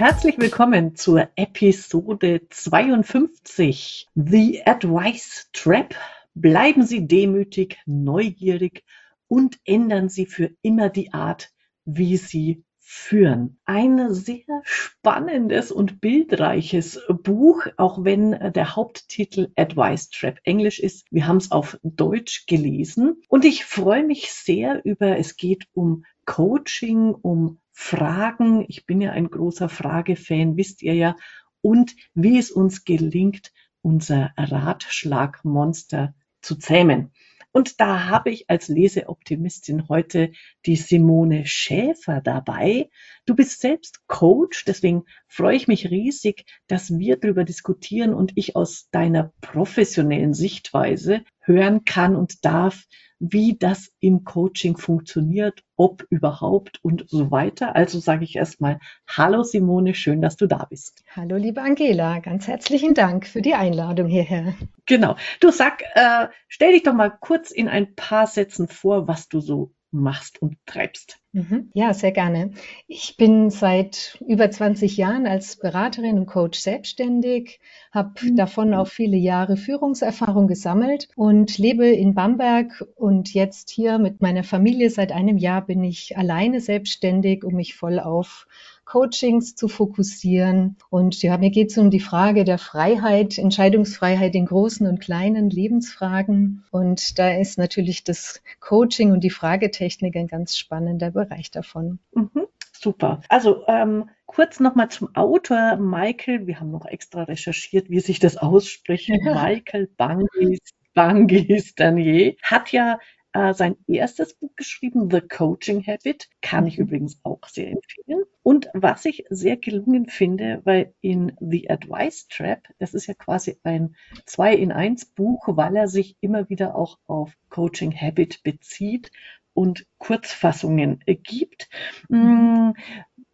Herzlich willkommen zur Episode 52. The Advice Trap. Bleiben Sie demütig, neugierig und ändern Sie für immer die Art, wie Sie führen. Ein sehr spannendes und bildreiches Buch, auch wenn der Haupttitel Advice Trap Englisch ist. Wir haben es auf Deutsch gelesen und ich freue mich sehr über, es geht um Coaching, um Fragen. Ich bin ja ein großer Fragefan, wisst ihr ja. Und wie es uns gelingt, unser Ratschlagmonster zu zähmen. Und da habe ich als Leseoptimistin heute die Simone Schäfer dabei. Du bist selbst Coach, deswegen freue ich mich riesig, dass wir darüber diskutieren und ich aus deiner professionellen Sichtweise hören kann und darf, wie das im Coaching funktioniert, ob überhaupt und so weiter. Also sage ich erstmal Hallo Simone, schön, dass du da bist. Hallo liebe Angela, ganz herzlichen Dank für die Einladung hierher. Genau. Du sag, äh, stell dich doch mal kurz in ein paar Sätzen vor, was du so machst und treibst. Mhm. Ja, sehr gerne. Ich bin seit über 20 Jahren als Beraterin und Coach selbstständig, habe mhm. davon auch viele Jahre Führungserfahrung gesammelt und lebe in Bamberg und jetzt hier mit meiner Familie seit einem Jahr bin ich alleine selbstständig, um mich voll auf Coachings zu fokussieren. Und ja, mir geht es um die Frage der Freiheit, Entscheidungsfreiheit in großen und kleinen Lebensfragen. Und da ist natürlich das Coaching und die Fragetechnik ein ganz spannender Bereich davon. Mhm. Super. Also ähm, kurz nochmal zum Autor Michael. Wir haben noch extra recherchiert, wie sich das ausspricht. Ja. Michael Bangis, Bangis Danier hat ja äh, sein erstes Buch geschrieben, The Coaching Habit, kann ich mhm. übrigens auch sehr empfehlen. Und was ich sehr gelungen finde, weil in The Advice Trap, das ist ja quasi ein zwei in eins Buch, weil er sich immer wieder auch auf Coaching Habit bezieht und Kurzfassungen gibt. Mhm.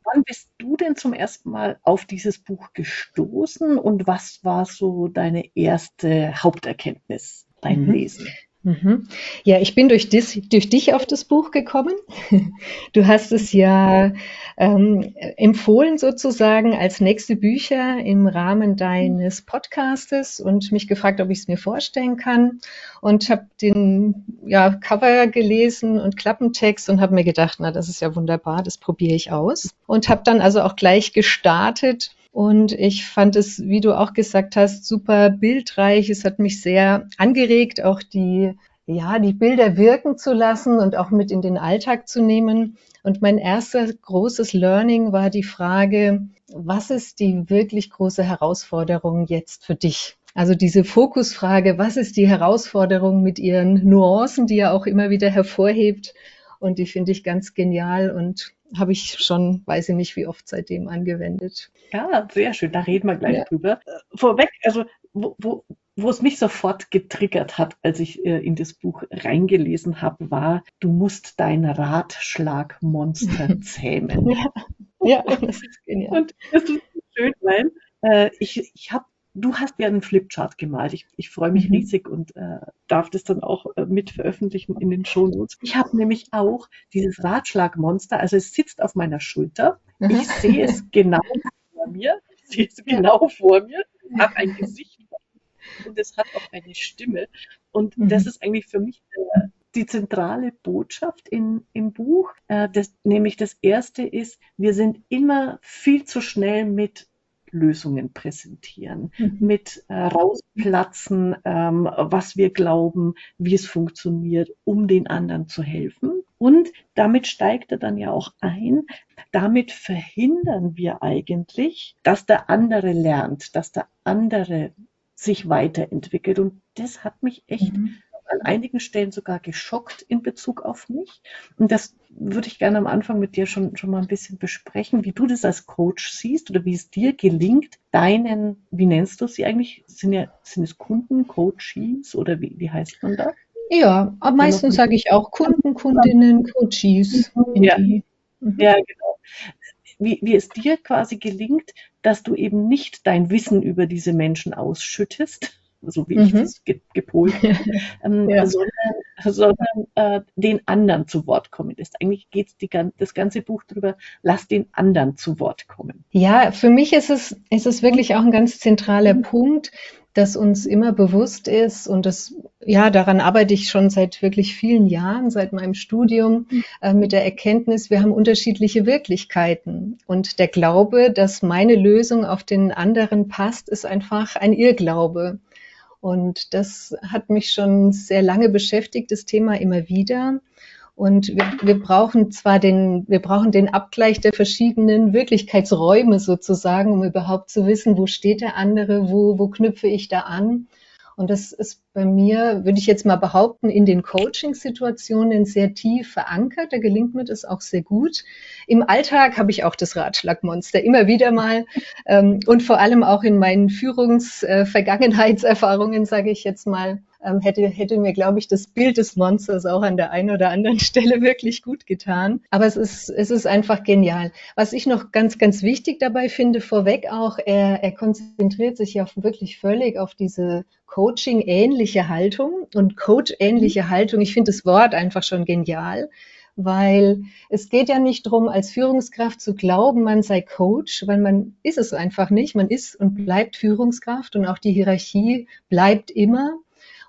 Wann bist du denn zum ersten Mal auf dieses Buch gestoßen und was war so deine erste Haupterkenntnis beim mhm. Lesen? Mhm. Ja, ich bin durch, dis, durch dich auf das Buch gekommen. Du hast es ja ähm, empfohlen sozusagen als nächste Bücher im Rahmen deines Podcastes und mich gefragt, ob ich es mir vorstellen kann. Und habe den ja, Cover gelesen und Klappentext und habe mir gedacht, na, das ist ja wunderbar, das probiere ich aus. Und habe dann also auch gleich gestartet und ich fand es, wie du auch gesagt hast, super bildreich. Es hat mich sehr angeregt, auch die, ja, die Bilder wirken zu lassen und auch mit in den Alltag zu nehmen. Und mein erster großes Learning war die Frage, was ist die wirklich große Herausforderung jetzt für dich? Also diese Fokusfrage, was ist die Herausforderung mit ihren Nuancen, die er auch immer wieder hervorhebt? Und die finde ich ganz genial und habe ich schon, weiß ich nicht, wie oft seitdem angewendet. Ja, sehr schön. Da reden wir gleich ja. drüber. Äh, vorweg, also wo, wo, wo es mich sofort getriggert hat, als ich äh, in das Buch reingelesen habe, war, du musst dein Ratschlagmonster zähmen. ja. ja, das ist genial. Und das ist schön, weil äh, ich, ich habe du hast ja einen Flipchart gemalt. Ich, ich freue mich mhm. riesig und äh, darf das dann auch äh, mit veröffentlichen in den Shownotes. Ich habe nämlich auch dieses Ratschlagmonster, also es sitzt auf meiner Schulter. Mhm. Ich sehe es genau vor mir. Ich sehe es genau vor mir. Ich habe ein Gesicht und es hat auch eine Stimme. Und mhm. das ist eigentlich für mich äh, die zentrale Botschaft in, im Buch. Äh, das, nämlich das erste ist, wir sind immer viel zu schnell mit Lösungen präsentieren, mhm. mit äh, rausplatzen, ähm, was wir glauben, wie es funktioniert, um den anderen zu helfen. Und damit steigt er dann ja auch ein. Damit verhindern wir eigentlich, dass der andere lernt, dass der andere sich weiterentwickelt. Und das hat mich echt mhm an einigen Stellen sogar geschockt in Bezug auf mich. Und das würde ich gerne am Anfang mit dir schon, schon mal ein bisschen besprechen, wie du das als Coach siehst oder wie es dir gelingt, deinen, wie nennst du sie eigentlich? Sind, ja, sind es Kunden, Coaches oder wie, wie heißt man da? Ja, am meisten sage ich auch Kunden, Kundinnen, Coaches. Ja. Mhm. ja, genau. Wie, wie es dir quasi gelingt, dass du eben nicht dein Wissen über diese Menschen ausschüttest, so wie mhm. ich das ge gepolt habe, ähm, ja. sondern, sondern äh, den anderen zu Wort kommen lässt. Eigentlich geht das ganze Buch darüber, lass den anderen zu Wort kommen. Ja, für mich ist es, ist es wirklich auch ein ganz zentraler mhm. Punkt, dass uns immer bewusst ist und das, ja, daran arbeite ich schon seit wirklich vielen Jahren, seit meinem Studium, äh, mit der Erkenntnis, wir haben unterschiedliche Wirklichkeiten. Und der Glaube, dass meine Lösung auf den anderen passt, ist einfach ein Irrglaube. Und das hat mich schon sehr lange beschäftigt, das Thema immer wieder. Und wir, wir brauchen zwar den, wir brauchen den Abgleich der verschiedenen Wirklichkeitsräume sozusagen, um überhaupt zu wissen, wo steht der andere, wo, wo knüpfe ich da an. Und das ist bei mir, würde ich jetzt mal behaupten, in den Coaching-Situationen sehr tief verankert. Da gelingt mir das auch sehr gut. Im Alltag habe ich auch das Ratschlagmonster immer wieder mal ähm, und vor allem auch in meinen Führungsvergangenheitserfahrungen, äh, sage ich jetzt mal, ähm, hätte, hätte mir, glaube ich, das Bild des Monsters auch an der einen oder anderen Stelle wirklich gut getan. Aber es ist, es ist einfach genial. Was ich noch ganz, ganz wichtig dabei finde, vorweg auch, er, er konzentriert sich ja wirklich völlig auf diese Coaching-ähnliche Haltung und Coach-ähnliche mhm. Haltung. Ich finde das Wort einfach schon genial weil es geht ja nicht darum, als Führungskraft zu glauben, man sei Coach, weil man ist es einfach nicht. Man ist und bleibt Führungskraft und auch die Hierarchie bleibt immer.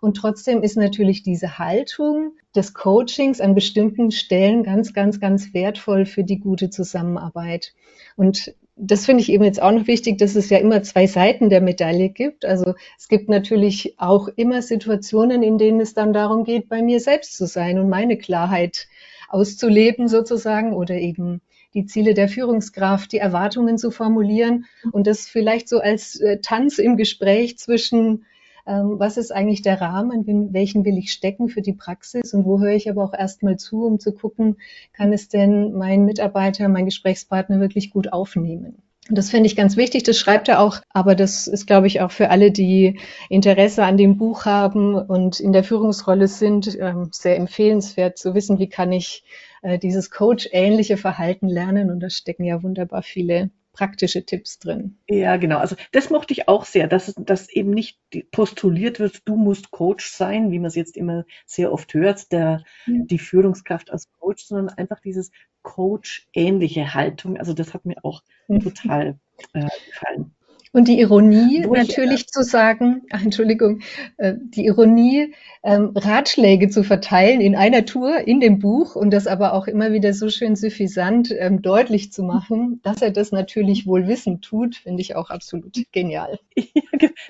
Und trotzdem ist natürlich diese Haltung des Coachings an bestimmten Stellen ganz, ganz, ganz wertvoll für die gute Zusammenarbeit. Und das finde ich eben jetzt auch noch wichtig, dass es ja immer zwei Seiten der Medaille gibt. Also es gibt natürlich auch immer Situationen, in denen es dann darum geht, bei mir selbst zu sein und meine Klarheit auszuleben sozusagen oder eben die Ziele der Führungskraft, die Erwartungen zu formulieren und das vielleicht so als äh, Tanz im Gespräch zwischen was ist eigentlich der Rahmen, in welchen will ich stecken für die Praxis und wo höre ich aber auch erstmal zu, um zu gucken, kann es denn mein Mitarbeiter, mein Gesprächspartner wirklich gut aufnehmen. Das finde ich ganz wichtig, das schreibt er auch, aber das ist, glaube ich, auch für alle, die Interesse an dem Buch haben und in der Führungsrolle sind, ähm, sehr empfehlenswert zu wissen, wie kann ich äh, dieses Coach-ähnliche Verhalten lernen. Und da stecken ja wunderbar viele praktische Tipps drin. Ja, genau. Also das mochte ich auch sehr, dass, dass eben nicht postuliert wird, du musst Coach sein, wie man es jetzt immer sehr oft hört, der, die Führungskraft als Coach, sondern einfach dieses Coach-ähnliche Haltung. Also das hat mir auch mhm. total äh, gefallen. Und die Ironie Wo natürlich ich, zu sagen, ach, Entschuldigung, äh, die Ironie, ähm, Ratschläge zu verteilen in einer Tour in dem Buch und das aber auch immer wieder so schön suffisant ähm, deutlich zu machen, dass er das natürlich wohl wissend tut, finde ich auch absolut genial.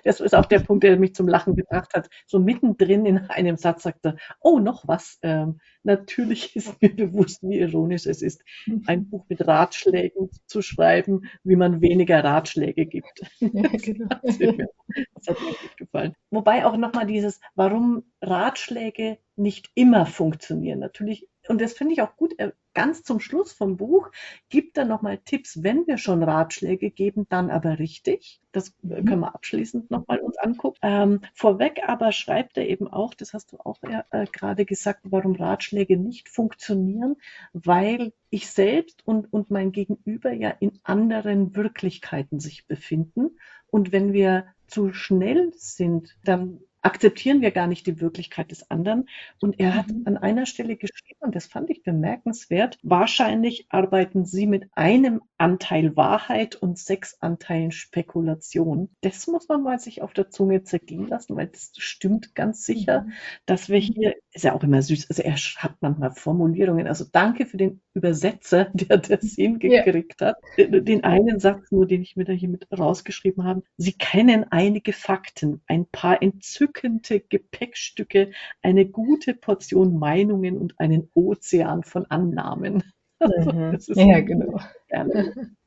Das ist auch der Punkt, der mich zum Lachen gebracht hat. So mittendrin in einem Satz sagte, oh, noch was. Ähm, natürlich ist mir bewusst, wie ironisch es ist, ein Buch mit Ratschlägen zu schreiben, wie man weniger Ratschläge gibt. Ja, genau. das, hat mir, das hat mir gut gefallen. Wobei auch nochmal dieses, warum Ratschläge nicht immer funktionieren. Natürlich und das finde ich auch gut, ganz zum Schluss vom Buch gibt er nochmal Tipps, wenn wir schon Ratschläge geben, dann aber richtig. Das mhm. können wir abschließend nochmal uns angucken. Ähm, vorweg aber schreibt er eben auch, das hast du auch äh, gerade gesagt, warum Ratschläge nicht funktionieren, weil ich selbst und, und mein Gegenüber ja in anderen Wirklichkeiten sich befinden. Und wenn wir zu schnell sind, dann akzeptieren wir gar nicht die Wirklichkeit des anderen. Und er hat mhm. an einer Stelle geschrieben, und das fand ich bemerkenswert, wahrscheinlich arbeiten Sie mit einem Anteil Wahrheit und sechs Anteilen Spekulation. Das muss man mal sich auf der Zunge zergehen lassen, weil das stimmt ganz sicher, mhm. dass wir hier, ist ja auch immer süß, also er hat manchmal Formulierungen, also danke für den Übersetzer, der das hingekriegt ja. hat. Den einen Satz nur, den ich mir da hier mit rausgeschrieben habe. Sie kennen einige Fakten, ein paar entzückende Gepäckstücke, eine gute Portion Meinungen und einen Ozean von Annahmen. Mhm. ja, genau.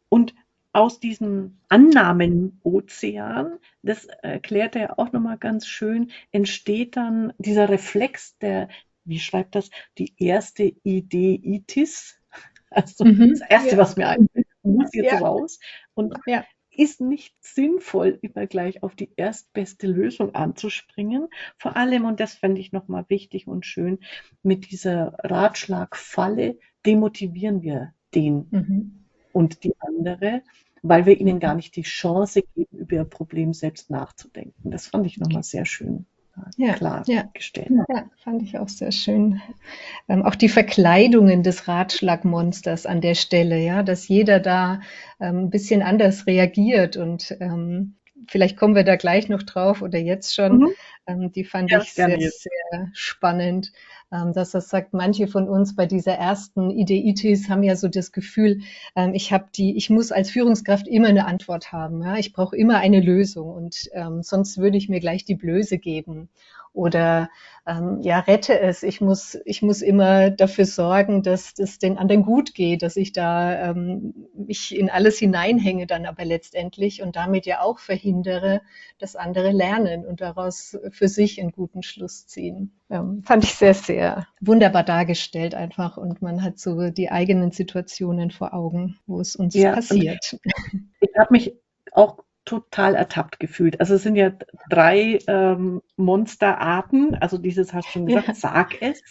Und aus diesem Annahmenozean, das erklärt er auch nochmal ganz schön, entsteht dann dieser Reflex der, wie schreibt das, die erste Ideitis, also mhm. das Erste, ja. was mir einfällt, muss jetzt ja. raus. Und ja. Ist nicht sinnvoll, immer gleich auf die erstbeste Lösung anzuspringen. Vor allem, und das fände ich nochmal wichtig und schön, mit dieser Ratschlagfalle demotivieren wir den mhm. und die andere. weil wir ihnen gar nicht die Chance geben, über ihr Problem selbst nachzudenken. Das fand ich nochmal sehr schön ja, klargestellt. Ja, ja, fand ich auch sehr schön. Ähm, auch die Verkleidungen des Ratschlagmonsters an der Stelle, ja, dass jeder da ähm, ein bisschen anders reagiert und ähm, vielleicht kommen wir da gleich noch drauf oder jetzt schon. Mhm. Ähm, die fand ja, ich sehr, sehr spannend, dass das sagt, manche von uns bei dieser ersten Ideitis haben ja so das Gefühl, ähm, ich habe die, ich muss als Führungskraft immer eine Antwort haben. Ja? Ich brauche immer eine Lösung und ähm, sonst würde ich mir gleich die Blöße geben oder ähm, ja, rette es. Ich muss, ich muss immer dafür sorgen, dass das den anderen gut geht, dass ich da ähm, mich in alles hineinhänge dann aber letztendlich und damit ja auch verhindere, dass andere lernen und daraus für sich einen guten Schluss ziehen. Ähm, fand ich sehr, sehr wunderbar dargestellt einfach und man hat so die eigenen Situationen vor Augen, wo es uns ja, passiert. Ich habe mich auch total ertappt gefühlt. Also es sind ja drei ähm, Monsterarten. Also dieses hast du schon gesagt, ja. sag es,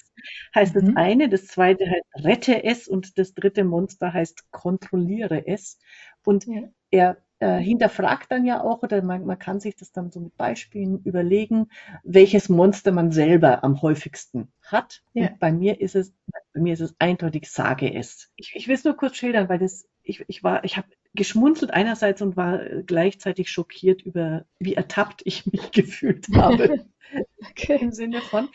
heißt mhm. das eine. Das zweite heißt rette es und das dritte Monster heißt kontrolliere es. Und ja. er äh, hinterfragt dann ja auch, oder man, man kann sich das dann so mit Beispielen überlegen, welches Monster man selber am häufigsten hat. Ja. Und bei mir ist es, bei mir ist es eindeutig, sage es. Ich, ich will es nur kurz schildern, weil das, ich, ich war, ich habe geschmunzelt einerseits und war gleichzeitig schockiert über, wie ertappt ich mich gefühlt habe. okay. Im Sinne von,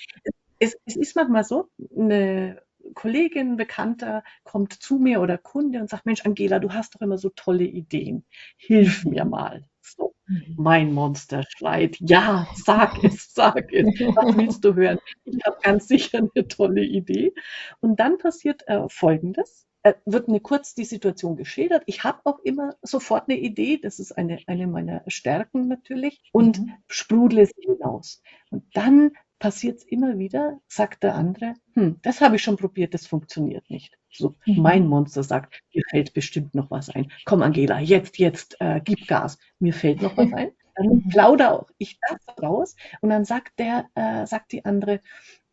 es, es ist manchmal so, eine Kollegin, Bekannter kommt zu mir oder Kunde und sagt, Mensch, Angela, du hast doch immer so tolle Ideen. Hilf mir mal. So, mhm. mein Monster schreit, ja, sag es, sag es, was willst du hören? Ich habe ganz sicher eine tolle Idee. Und dann passiert äh, Folgendes äh, wird mir kurz die Situation geschildert. Ich habe auch immer sofort eine Idee, das ist eine, eine meiner Stärken natürlich, und mhm. sprudle es hinaus. Und dann passiert es immer wieder, sagt der andere, hm, das habe ich schon probiert, das funktioniert nicht. So, mhm. mein Monster sagt, mir fällt bestimmt noch was ein. Komm, Angela, jetzt, jetzt, äh, gib Gas. Mir fällt noch was ein. Dann mhm. plauder auch ich das raus und dann sagt der, äh, sagt die andere,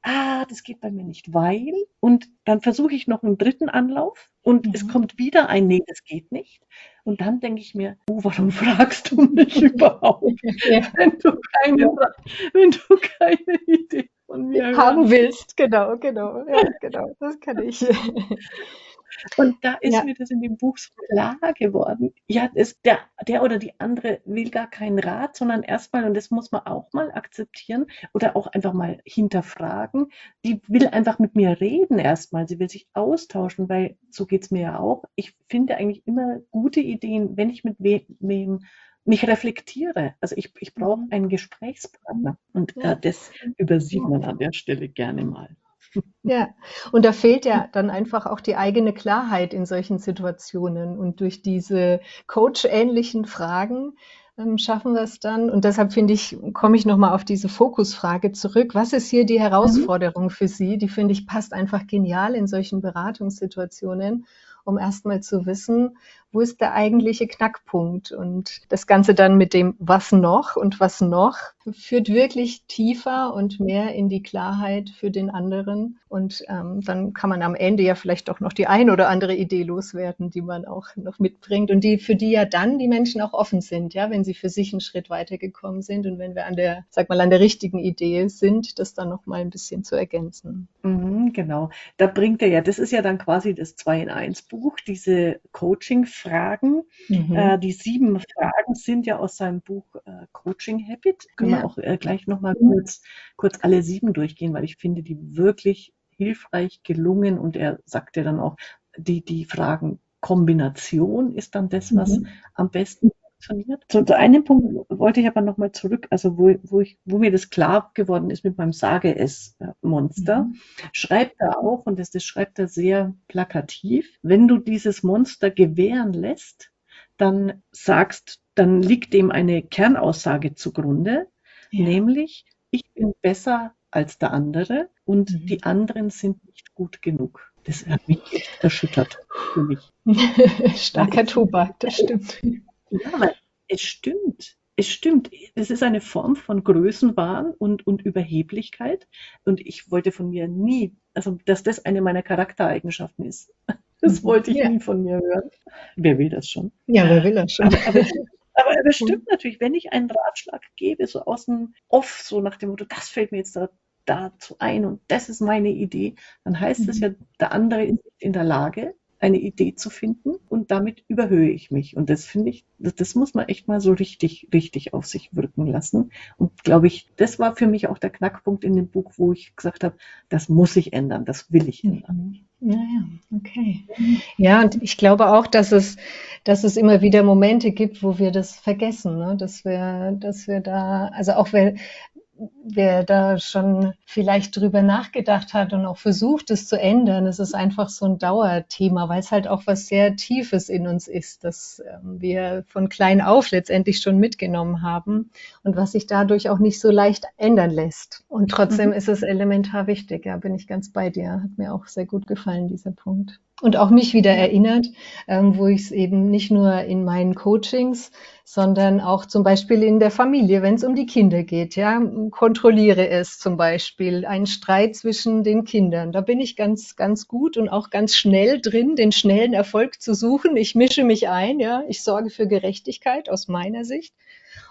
ah, das geht bei mir nicht, weil. Und dann versuche ich noch einen dritten Anlauf und mhm. es kommt wieder ein, nee, das geht nicht. Und dann denke ich mir, oh, warum fragst du mich überhaupt, ja. wenn, du keine, wenn du keine Idee von mir haben willst? Genau, genau, ja, genau, das kann ich. Und da ist ja. mir das in dem Buch so klar geworden. Ja, es, der, der oder die andere will gar keinen Rat, sondern erstmal, und das muss man auch mal akzeptieren oder auch einfach mal hinterfragen, die will einfach mit mir reden erstmal. Sie will sich austauschen, weil so geht es mir ja auch. Ich finde eigentlich immer gute Ideen, wenn ich mit wem mich reflektiere. Also ich, ich brauche einen Gesprächspartner und äh, das übersieht man an der Stelle gerne mal. Ja, und da fehlt ja dann einfach auch die eigene Klarheit in solchen Situationen. Und durch diese coach-ähnlichen Fragen ähm, schaffen wir es dann. Und deshalb finde ich, komme ich nochmal auf diese Fokusfrage zurück. Was ist hier die mhm. Herausforderung mhm. für Sie? Die finde ich passt einfach genial in solchen Beratungssituationen, um erstmal zu wissen, wo ist der eigentliche Knackpunkt? Und das Ganze dann mit dem Was noch und was noch führt wirklich tiefer und mehr in die Klarheit für den anderen. Und ähm, dann kann man am Ende ja vielleicht auch noch die ein oder andere Idee loswerden, die man auch noch mitbringt und die für die ja dann die Menschen auch offen sind, ja, wenn sie für sich einen Schritt weitergekommen sind und wenn wir an der, sag mal, an der richtigen Idee sind, das dann noch mal ein bisschen zu ergänzen. Mhm, genau. Da bringt er ja, das ist ja dann quasi das 2 in 1 Buch, diese Coaching Fragen. Mhm. Äh, die sieben Fragen sind ja aus seinem Buch äh, Coaching Habit. Können ja. wir auch äh, gleich nochmal kurz, kurz alle sieben durchgehen, weil ich finde die wirklich hilfreich gelungen und er sagt ja dann auch, die, die Fragen Kombination ist dann das, was mhm. am besten funktioniert. Zu, zu einem Punkt wollte ich aber nochmal zurück, also wo, wo, ich, wo mir das klar geworden ist mit meinem Sage-Es-Monster, mhm. schreibt er auch, und das, das schreibt er sehr plakativ, wenn du dieses Monster gewähren lässt, dann sagst, dann liegt dem eine Kernaussage zugrunde, ja. nämlich, ich bin besser als der andere und mhm. die anderen sind nicht gut genug. Das hat mich echt erschüttert für mich. Starker Tobak, das stimmt. Ja, weil es stimmt. Es stimmt. Es ist eine Form von Größenwahn und, und Überheblichkeit. Und ich wollte von mir nie, also, dass das eine meiner Charaktereigenschaften ist. Das wollte ich ja. nie von mir hören. Wer will das schon? Ja, wer will das schon? Aber, aber, aber, aber stimmt natürlich, wenn ich einen Ratschlag gebe, so aus dem Off, so nach dem Motto, das fällt mir jetzt da, dazu ein und das ist meine Idee, dann heißt es mhm. ja, der andere ist in der Lage, eine Idee zu finden und damit überhöhe ich mich. Und das finde ich, das, das, muss man echt mal so richtig, richtig auf sich wirken lassen. Und glaube ich, das war für mich auch der Knackpunkt in dem Buch, wo ich gesagt habe, das muss ich ändern, das will ich ändern. Ja, ja, okay. Ja, und ich glaube auch, dass es, dass es immer wieder Momente gibt, wo wir das vergessen, ne? dass wir, dass wir da, also auch weil, wer da schon vielleicht drüber nachgedacht hat und auch versucht, es zu ändern, es ist einfach so ein Dauerthema, weil es halt auch was sehr Tiefes in uns ist, das ähm, wir von klein auf letztendlich schon mitgenommen haben und was sich dadurch auch nicht so leicht ändern lässt. Und trotzdem mhm. ist es elementar wichtig. Ja, bin ich ganz bei dir. Hat mir auch sehr gut gefallen, dieser Punkt und auch mich wieder erinnert, ähm, wo ich es eben nicht nur in meinen Coachings, sondern auch zum Beispiel in der Familie, wenn es um die Kinder geht, ja, kontrolliere es zum Beispiel, einen Streit zwischen den Kindern. Da bin ich ganz, ganz gut und auch ganz schnell drin, den schnellen Erfolg zu suchen. Ich mische mich ein, ja, ich sorge für Gerechtigkeit aus meiner Sicht.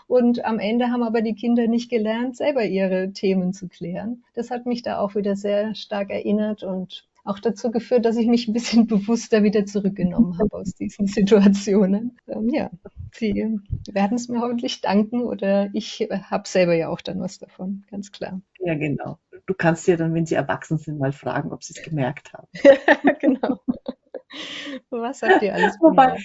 Und am Ende haben aber die Kinder nicht gelernt, selber ihre Themen zu klären. Das hat mich da auch wieder sehr stark erinnert und auch dazu geführt, dass ich mich ein bisschen bewusster wieder zurückgenommen habe aus diesen Situationen. Ähm, ja, Sie werden es mir hoffentlich danken oder ich habe selber ja auch dann was davon, ganz klar. Ja, genau. Du kannst ja dann, wenn sie erwachsen sind, mal fragen, ob sie es gemerkt haben. genau. Was habt ihr alles wobei,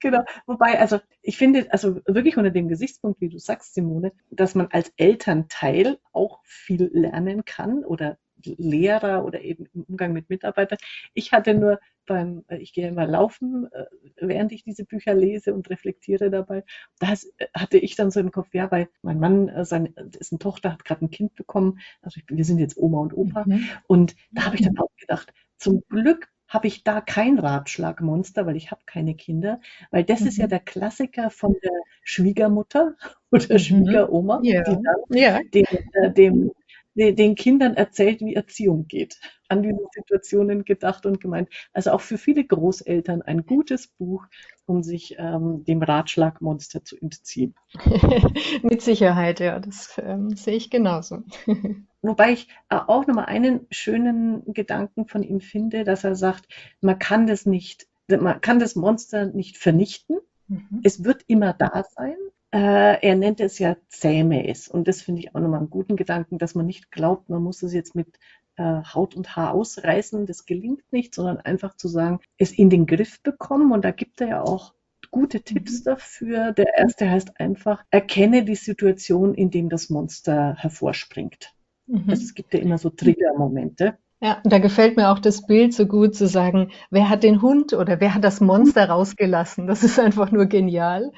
Genau. Wobei, also ich finde, also wirklich unter dem Gesichtspunkt, wie du sagst, Simone, dass man als Elternteil auch viel lernen kann oder Lehrer oder eben im Umgang mit Mitarbeitern. Ich hatte nur beim, äh, ich gehe immer laufen, äh, während ich diese Bücher lese und reflektiere dabei. Da äh, hatte ich dann so im Kopf, ja, weil mein Mann, seine, dessen Tochter hat gerade ein Kind bekommen. Also ich, wir sind jetzt Oma und Opa. Mhm. Und da habe ich dann auch gedacht, zum Glück habe ich da kein Ratschlagmonster, weil ich habe keine Kinder, weil das mhm. ist ja mhm. der Klassiker von der Schwiegermutter oder mhm. Schwiegeroma, ja. die dann ja. dem, äh, dem den Kindern erzählt, wie Erziehung geht. An diese Situationen gedacht und gemeint. Also auch für viele Großeltern ein gutes Buch, um sich ähm, dem Ratschlagmonster zu entziehen. Mit Sicherheit, ja, das ähm, sehe ich genauso. Wobei ich äh, auch nochmal einen schönen Gedanken von ihm finde, dass er sagt, man kann das nicht, man kann das Monster nicht vernichten. Mhm. Es wird immer da sein, er nennt es ja Zähmes. Und das finde ich auch nochmal einen guten Gedanken, dass man nicht glaubt, man muss es jetzt mit äh, Haut und Haar ausreißen. Das gelingt nicht, sondern einfach zu sagen, es in den Griff bekommen. Und da gibt er ja auch gute Tipps mhm. dafür. Der erste heißt einfach, erkenne die Situation, in dem das Monster hervorspringt. Mhm. Also es gibt ja immer so Triggermomente. Ja, da gefällt mir auch das Bild so gut zu sagen, wer hat den Hund oder wer hat das Monster rausgelassen? Das ist einfach nur genial.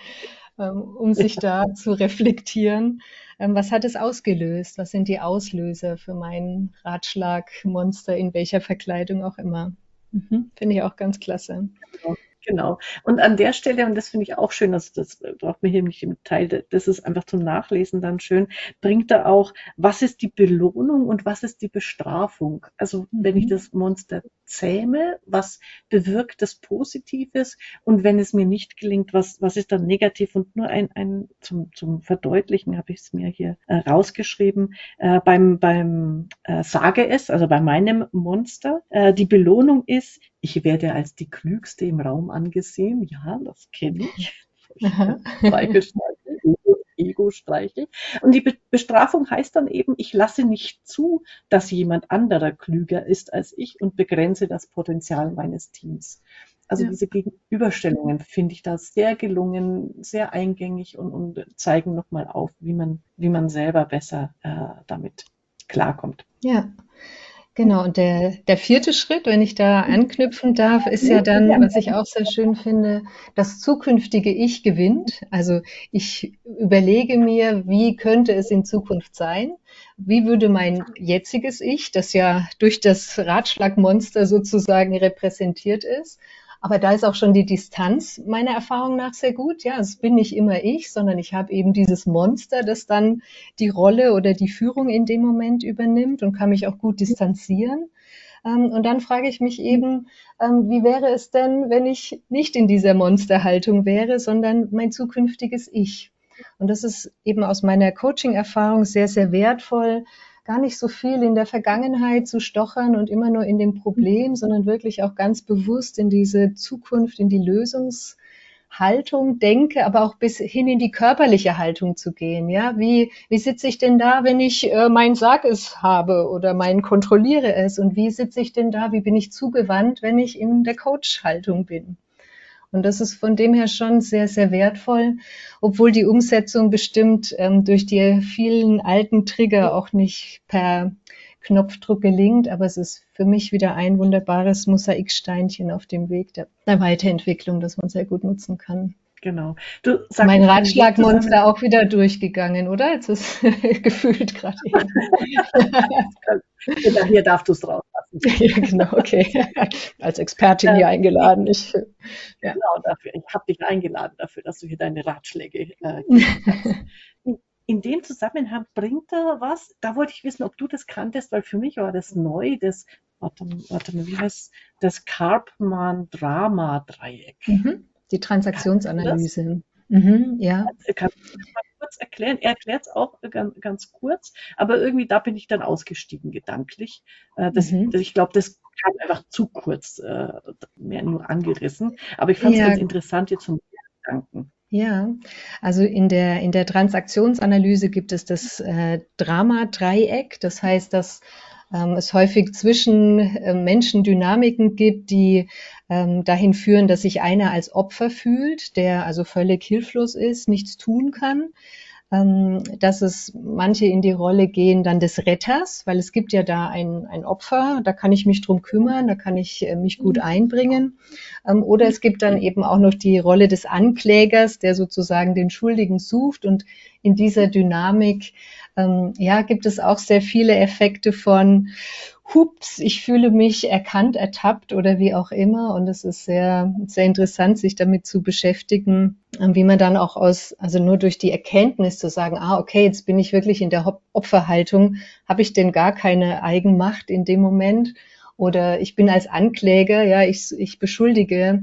Ähm, um sich da zu reflektieren. Ähm, was hat es ausgelöst? Was sind die Auslöser für mein Ratschlagmonster in welcher Verkleidung auch immer? Mhm, Finde ich auch ganz klasse. Genau. Genau. Und an der Stelle, und das finde ich auch schön, also das braucht mir hier nicht im Teil, das ist einfach zum Nachlesen dann schön, bringt er auch, was ist die Belohnung und was ist die Bestrafung? Also wenn ich mhm. das Monster zähme, was bewirkt das Positives? Und wenn es mir nicht gelingt, was, was ist dann negativ? Und nur ein, ein zum, zum Verdeutlichen habe ich es mir hier äh, rausgeschrieben. Äh, beim beim äh, Sage es, also bei meinem Monster, äh, die Belohnung ist, ich werde als die Klügste im Raum angesehen. Ja, das kenne ich. Ego-Streichel. Und die Be Bestrafung heißt dann eben, ich lasse nicht zu, dass jemand anderer klüger ist als ich und begrenze das Potenzial meines Teams. Also ja. diese Gegenüberstellungen finde ich da sehr gelungen, sehr eingängig und, und zeigen nochmal auf, wie man, wie man selber besser äh, damit klarkommt. Ja, Genau, und der, der vierte Schritt, wenn ich da anknüpfen darf, ist ja dann, was ich auch sehr schön finde, das zukünftige Ich gewinnt. Also ich überlege mir, wie könnte es in Zukunft sein? Wie würde mein jetziges Ich, das ja durch das Ratschlagmonster sozusagen repräsentiert ist, aber da ist auch schon die Distanz meiner Erfahrung nach sehr gut. Ja, es bin nicht immer ich, sondern ich habe eben dieses Monster, das dann die Rolle oder die Führung in dem Moment übernimmt und kann mich auch gut distanzieren. Ähm, und dann frage ich mich eben, ähm, wie wäre es denn, wenn ich nicht in dieser Monsterhaltung wäre, sondern mein zukünftiges Ich? Und das ist eben aus meiner Coaching-Erfahrung sehr, sehr wertvoll, gar nicht so viel in der Vergangenheit zu stochern und immer nur in dem Problem, sondern wirklich auch ganz bewusst in diese Zukunft, in die Lösungs- Haltung denke, aber auch bis hin in die körperliche Haltung zu gehen. Ja, wie, wie sitze ich denn da, wenn ich äh, mein Sag es habe oder mein kontrolliere es? Und wie sitze ich denn da? Wie bin ich zugewandt, wenn ich in der Coach-Haltung bin? Und das ist von dem her schon sehr, sehr wertvoll, obwohl die Umsetzung bestimmt ähm, durch die vielen alten Trigger auch nicht per Knopfdruck gelingt, aber es ist für mich wieder ein wunderbares Mosaiksteinchen auf dem Weg der, der Weiterentwicklung, das man sehr gut nutzen kann. Genau. Du, sag mein Ratschlagmonster auch wieder durchgegangen, oder? Jetzt ist gefühlt gerade. ja, hier darfst du es rauslassen. ja, genau, okay. Als Expertin hier eingeladen. Ich, ja. Genau dafür. Ich habe dich eingeladen dafür, dass du hier deine Ratschläge äh, in dem Zusammenhang bringt er was. Da wollte ich wissen, ob du das kanntest, weil für mich war das neu, das, warte, warte mal, wie heißt das Karpman-Drama-Dreieck. Mhm. Die Transaktionsanalyse. Mhm, ja. Mal kurz erklären? Er erklärt es auch ganz, ganz, kurz, aber irgendwie da bin ich dann ausgestiegen gedanklich. Äh, das, mhm. ich glaube, das kam einfach zu kurz, äh, mehr nur angerissen. Aber ich fand es ja. ganz interessant jetzt zum Gedanken. Ja, also in der, in der Transaktionsanalyse gibt es das äh, Drama-Dreieck. Das heißt, dass es häufig zwischen äh, Menschen Dynamiken gibt, die ähm, dahin führen, dass sich einer als Opfer fühlt, der also völlig hilflos ist, nichts tun kann ähm, dass es manche in die Rolle gehen dann des Retters, weil es gibt ja da ein, ein Opfer, da kann ich mich drum kümmern, da kann ich äh, mich gut einbringen. Ähm, oder es gibt dann eben auch noch die Rolle des Anklägers, der sozusagen den Schuldigen sucht und in dieser Dynamik ähm, ja, gibt es auch sehr viele Effekte von hups, ich fühle mich erkannt, ertappt oder wie auch immer. Und es ist sehr, sehr interessant, sich damit zu beschäftigen, ähm, wie man dann auch aus, also nur durch die Erkenntnis zu sagen, ah, okay, jetzt bin ich wirklich in der Opferhaltung, habe ich denn gar keine Eigenmacht in dem Moment? Oder ich bin als Ankläger, ja, ich, ich beschuldige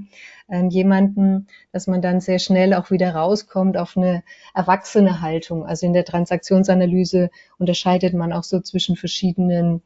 ähm, jemanden, dass man dann sehr schnell auch wieder rauskommt auf eine erwachsene Haltung. Also in der Transaktionsanalyse unterscheidet man auch so zwischen verschiedenen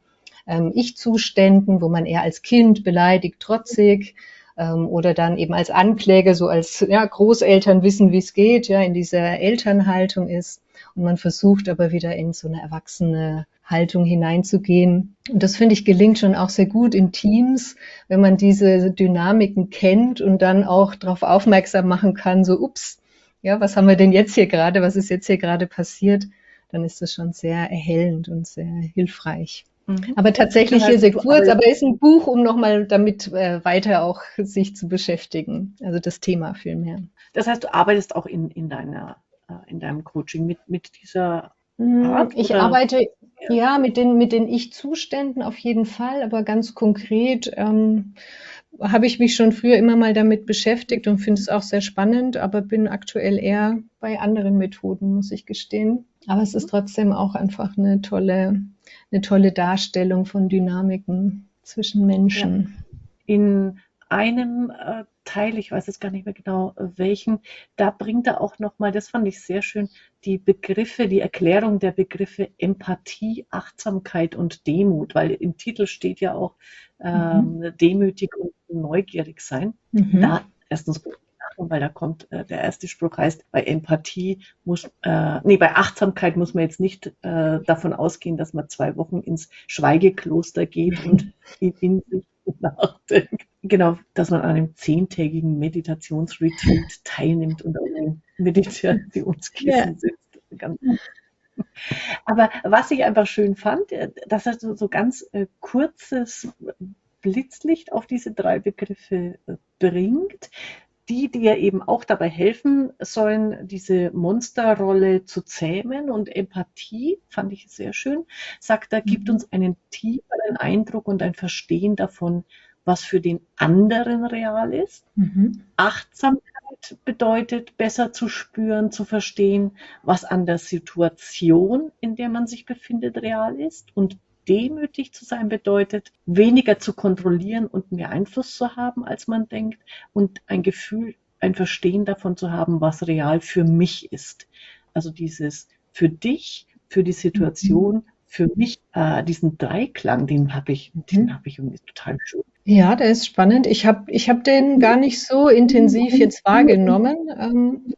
ähm, Ich-Zuständen, wo man eher als Kind beleidigt, trotzig ähm, oder dann eben als Ankläger, so als ja, Großeltern wissen, wie es geht, ja, in dieser Elternhaltung ist. Und man versucht aber wieder in so eine erwachsene Haltung hineinzugehen. Und das finde ich gelingt schon auch sehr gut in Teams, wenn man diese Dynamiken kennt und dann auch darauf aufmerksam machen kann, so, ups, ja, was haben wir denn jetzt hier gerade, was ist jetzt hier gerade passiert, dann ist das schon sehr erhellend und sehr hilfreich. Mhm. Aber tatsächlich hier sehr kurz, aber ist ein Buch, um nochmal damit äh, weiter auch sich zu beschäftigen. Also das Thema vielmehr. Das heißt, du arbeitest auch in, in deiner, in deinem Coaching mit, mit dieser hm, Art? Ich oder? arbeite ja. ja mit den, mit den Ich-Zuständen auf jeden Fall, aber ganz konkret ähm, habe ich mich schon früher immer mal damit beschäftigt und finde es auch sehr spannend, aber bin aktuell eher bei anderen Methoden, muss ich gestehen. Aber es ist mhm. trotzdem auch einfach eine tolle eine tolle Darstellung von Dynamiken zwischen Menschen. Ja. In einem äh, Teil, ich weiß jetzt gar nicht mehr genau äh, welchen, da bringt er auch nochmal, das fand ich sehr schön, die Begriffe, die Erklärung der Begriffe Empathie, Achtsamkeit und Demut, weil im Titel steht ja auch ähm, mhm. demütig und neugierig sein. Mhm. Da erstens weil da kommt, äh, der erste Spruch heißt, bei Empathie muss, äh, nee, bei Achtsamkeit muss man jetzt nicht äh, davon ausgehen, dass man zwei Wochen ins Schweigekloster geht und in, in sich nachdenkt. Genau, dass man an einem zehntägigen Meditationsretreat teilnimmt und auf einem Meditationskissen ja. sitzt. Aber was ich einfach schön fand, äh, dass er so, so ganz äh, kurzes Blitzlicht auf diese drei Begriffe äh, bringt, die dir eben auch dabei helfen sollen, diese Monsterrolle zu zähmen. Und Empathie, fand ich sehr schön, sagt, da gibt mhm. uns einen tieferen Eindruck und ein Verstehen davon, was für den anderen real ist. Mhm. Achtsamkeit bedeutet, besser zu spüren, zu verstehen, was an der Situation, in der man sich befindet, real ist. Und demütig zu sein bedeutet, weniger zu kontrollieren und mehr Einfluss zu haben, als man denkt und ein Gefühl, ein Verstehen davon zu haben, was real für mich ist. Also dieses für dich, für die Situation, mhm. für mich, äh, diesen Dreiklang, den habe ich, den mhm. habe ich irgendwie total schön. Ja, der ist spannend. Ich habe ich hab den gar nicht so intensiv jetzt wahrgenommen. Ähm,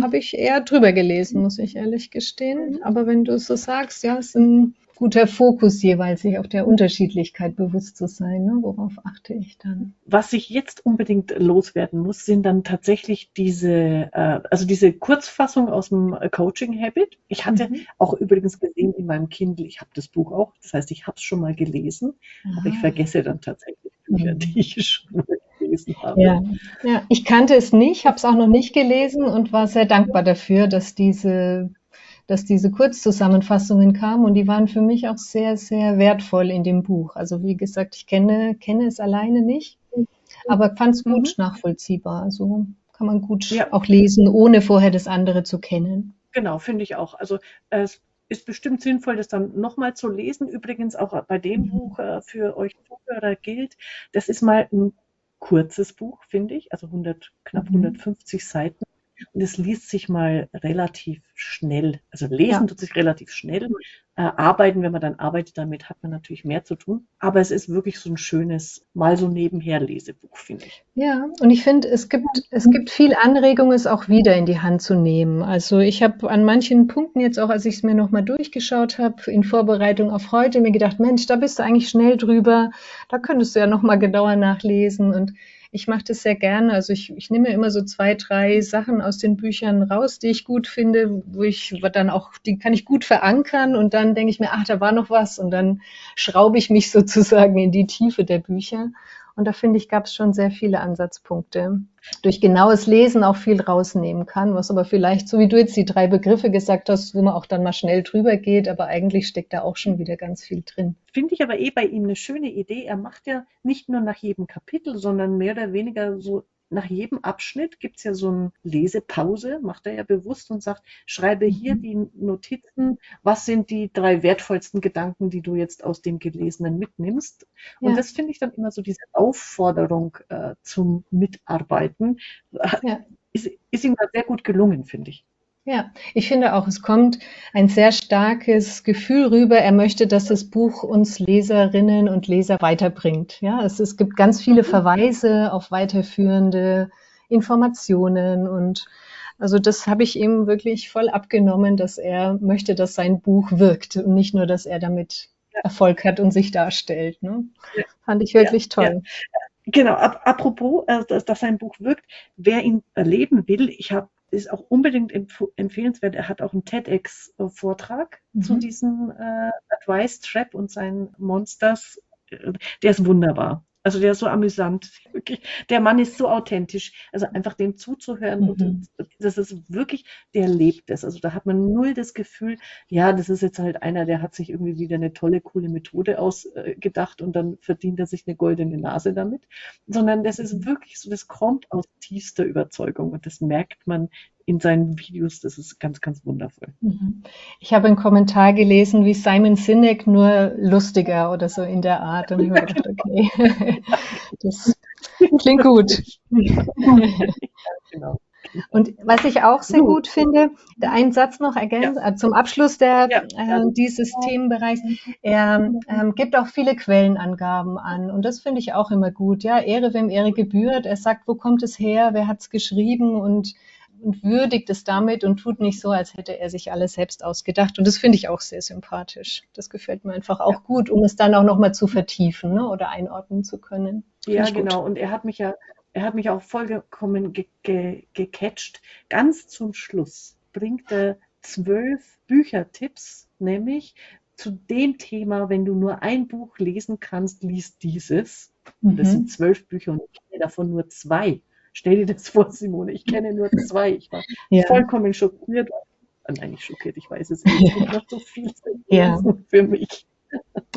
habe ich eher drüber gelesen, muss ich ehrlich gestehen. Aber wenn du es so sagst, ja, es ist ein guter Fokus jeweils, sich auf der Unterschiedlichkeit bewusst zu sein. Ne? Worauf achte ich dann? Was ich jetzt unbedingt loswerden muss, sind dann tatsächlich diese, äh, also diese Kurzfassung aus dem Coaching Habit. Ich hatte mhm. auch übrigens gesehen in meinem Kindle, ich habe das Buch auch, das heißt, ich habe es schon mal gelesen, Aha. aber ich vergesse dann tatsächlich Bücher, mhm. die ich schon mal gelesen habe. Ja, ja. ich kannte es nicht, habe es auch noch nicht gelesen und war sehr dankbar dafür, dass diese dass diese Kurzzusammenfassungen kamen und die waren für mich auch sehr, sehr wertvoll in dem Buch. Also wie gesagt, ich kenne, kenne es alleine nicht, aber fand es gut mhm. nachvollziehbar. Also kann man gut ja. auch lesen, ohne vorher das andere zu kennen. Genau, finde ich auch. Also es ist bestimmt sinnvoll, das dann nochmal zu lesen. Übrigens auch bei dem mhm. Buch äh, für euch Zuhörer gilt, das ist mal ein kurzes Buch, finde ich, also 100, knapp mhm. 150 Seiten. Und es liest sich mal relativ schnell. Also lesen ja. tut sich relativ schnell. Äh, arbeiten, wenn man dann arbeitet damit, hat man natürlich mehr zu tun. Aber es ist wirklich so ein schönes, mal so nebenher Lesebuch, finde ich. Ja, und ich finde, es gibt, es gibt viel Anregung, es auch wieder in die Hand zu nehmen. Also ich habe an manchen Punkten jetzt auch, als ich es mir nochmal durchgeschaut habe, in Vorbereitung auf heute, mir gedacht, Mensch, da bist du eigentlich schnell drüber. Da könntest du ja nochmal genauer nachlesen und ich mache das sehr gerne. Also ich, ich nehme immer so zwei, drei Sachen aus den Büchern raus, die ich gut finde, wo ich dann auch, die kann ich gut verankern und dann denke ich mir, ach, da war noch was und dann schraube ich mich sozusagen in die Tiefe der Bücher. Und da finde ich, gab es schon sehr viele Ansatzpunkte. Durch genaues Lesen auch viel rausnehmen kann, was aber vielleicht, so wie du jetzt die drei Begriffe gesagt hast, wo man auch dann mal schnell drüber geht, aber eigentlich steckt da auch schon wieder ganz viel drin. Finde ich aber eh bei ihm eine schöne Idee. Er macht ja nicht nur nach jedem Kapitel, sondern mehr oder weniger so nach jedem Abschnitt gibt es ja so eine Lesepause, macht er ja bewusst und sagt, schreibe hier mhm. die Notizen, was sind die drei wertvollsten Gedanken, die du jetzt aus dem Gelesenen mitnimmst. Und ja. das finde ich dann immer so diese Aufforderung äh, zum Mitarbeiten. Ja. Ist, ist ihm da sehr gut gelungen, finde ich. Ja, ich finde auch, es kommt ein sehr starkes Gefühl rüber. Er möchte, dass das Buch uns Leserinnen und Leser weiterbringt. Ja, es, es gibt ganz viele Verweise auf weiterführende Informationen und also das habe ich ihm wirklich voll abgenommen, dass er möchte, dass sein Buch wirkt und nicht nur, dass er damit Erfolg hat und sich darstellt. Ne? Ja. Fand ich wirklich ja, toll. Ja. Genau, apropos, äh, dass, dass sein Buch wirkt, wer ihn erleben will, ich habe ist auch unbedingt empf empfehlenswert. Er hat auch einen TEDx-Vortrag mhm. zu diesem äh, Advice Trap und seinen Monsters. Der ist wunderbar. Also der ist so amüsant. Wirklich. Der Mann ist so authentisch. Also einfach dem zuzuhören, mhm. und das ist wirklich, der lebt es. Also da hat man null das Gefühl, ja, das ist jetzt halt einer, der hat sich irgendwie wieder eine tolle, coole Methode ausgedacht und dann verdient er sich eine goldene Nase damit. Sondern das ist wirklich so, das kommt aus tiefster Überzeugung und das merkt man in seinen Videos. Das ist ganz, ganz wundervoll. Mhm. Ich habe einen Kommentar gelesen wie Simon Sinek, nur lustiger oder so in der Art. Und ich habe gedacht, okay, das klingt gut. genau. Und was ich auch sehr gut finde, einen Satz noch ergänzen, ja. Äh, zum Abschluss der, ja. äh, dieses Themenbereichs, er ähm, gibt auch viele Quellenangaben an und das finde ich auch immer gut. Ja, Ehre, wem Ehre gebührt. Er sagt, wo kommt es her, wer hat es geschrieben und und würdigt es damit und tut nicht so, als hätte er sich alles selbst ausgedacht. Und das finde ich auch sehr sympathisch. Das gefällt mir einfach auch ja. gut, um es dann auch nochmal zu vertiefen ne, oder einordnen zu können. Find ja, genau. Und er hat mich ja, er hat mich auch vollkommen ge ge gecatcht. Ganz zum Schluss bringt er zwölf Büchertipps, nämlich zu dem Thema, wenn du nur ein Buch lesen kannst, liest dieses. Mhm. Das sind zwölf Bücher und ich kenne davon nur zwei. Stell dir das vor, Simone. Ich kenne nur zwei. Ich war ja. vollkommen schockiert. Nein, nicht schockiert, ich weiß es nicht. Es gibt noch so viel ja. für mich.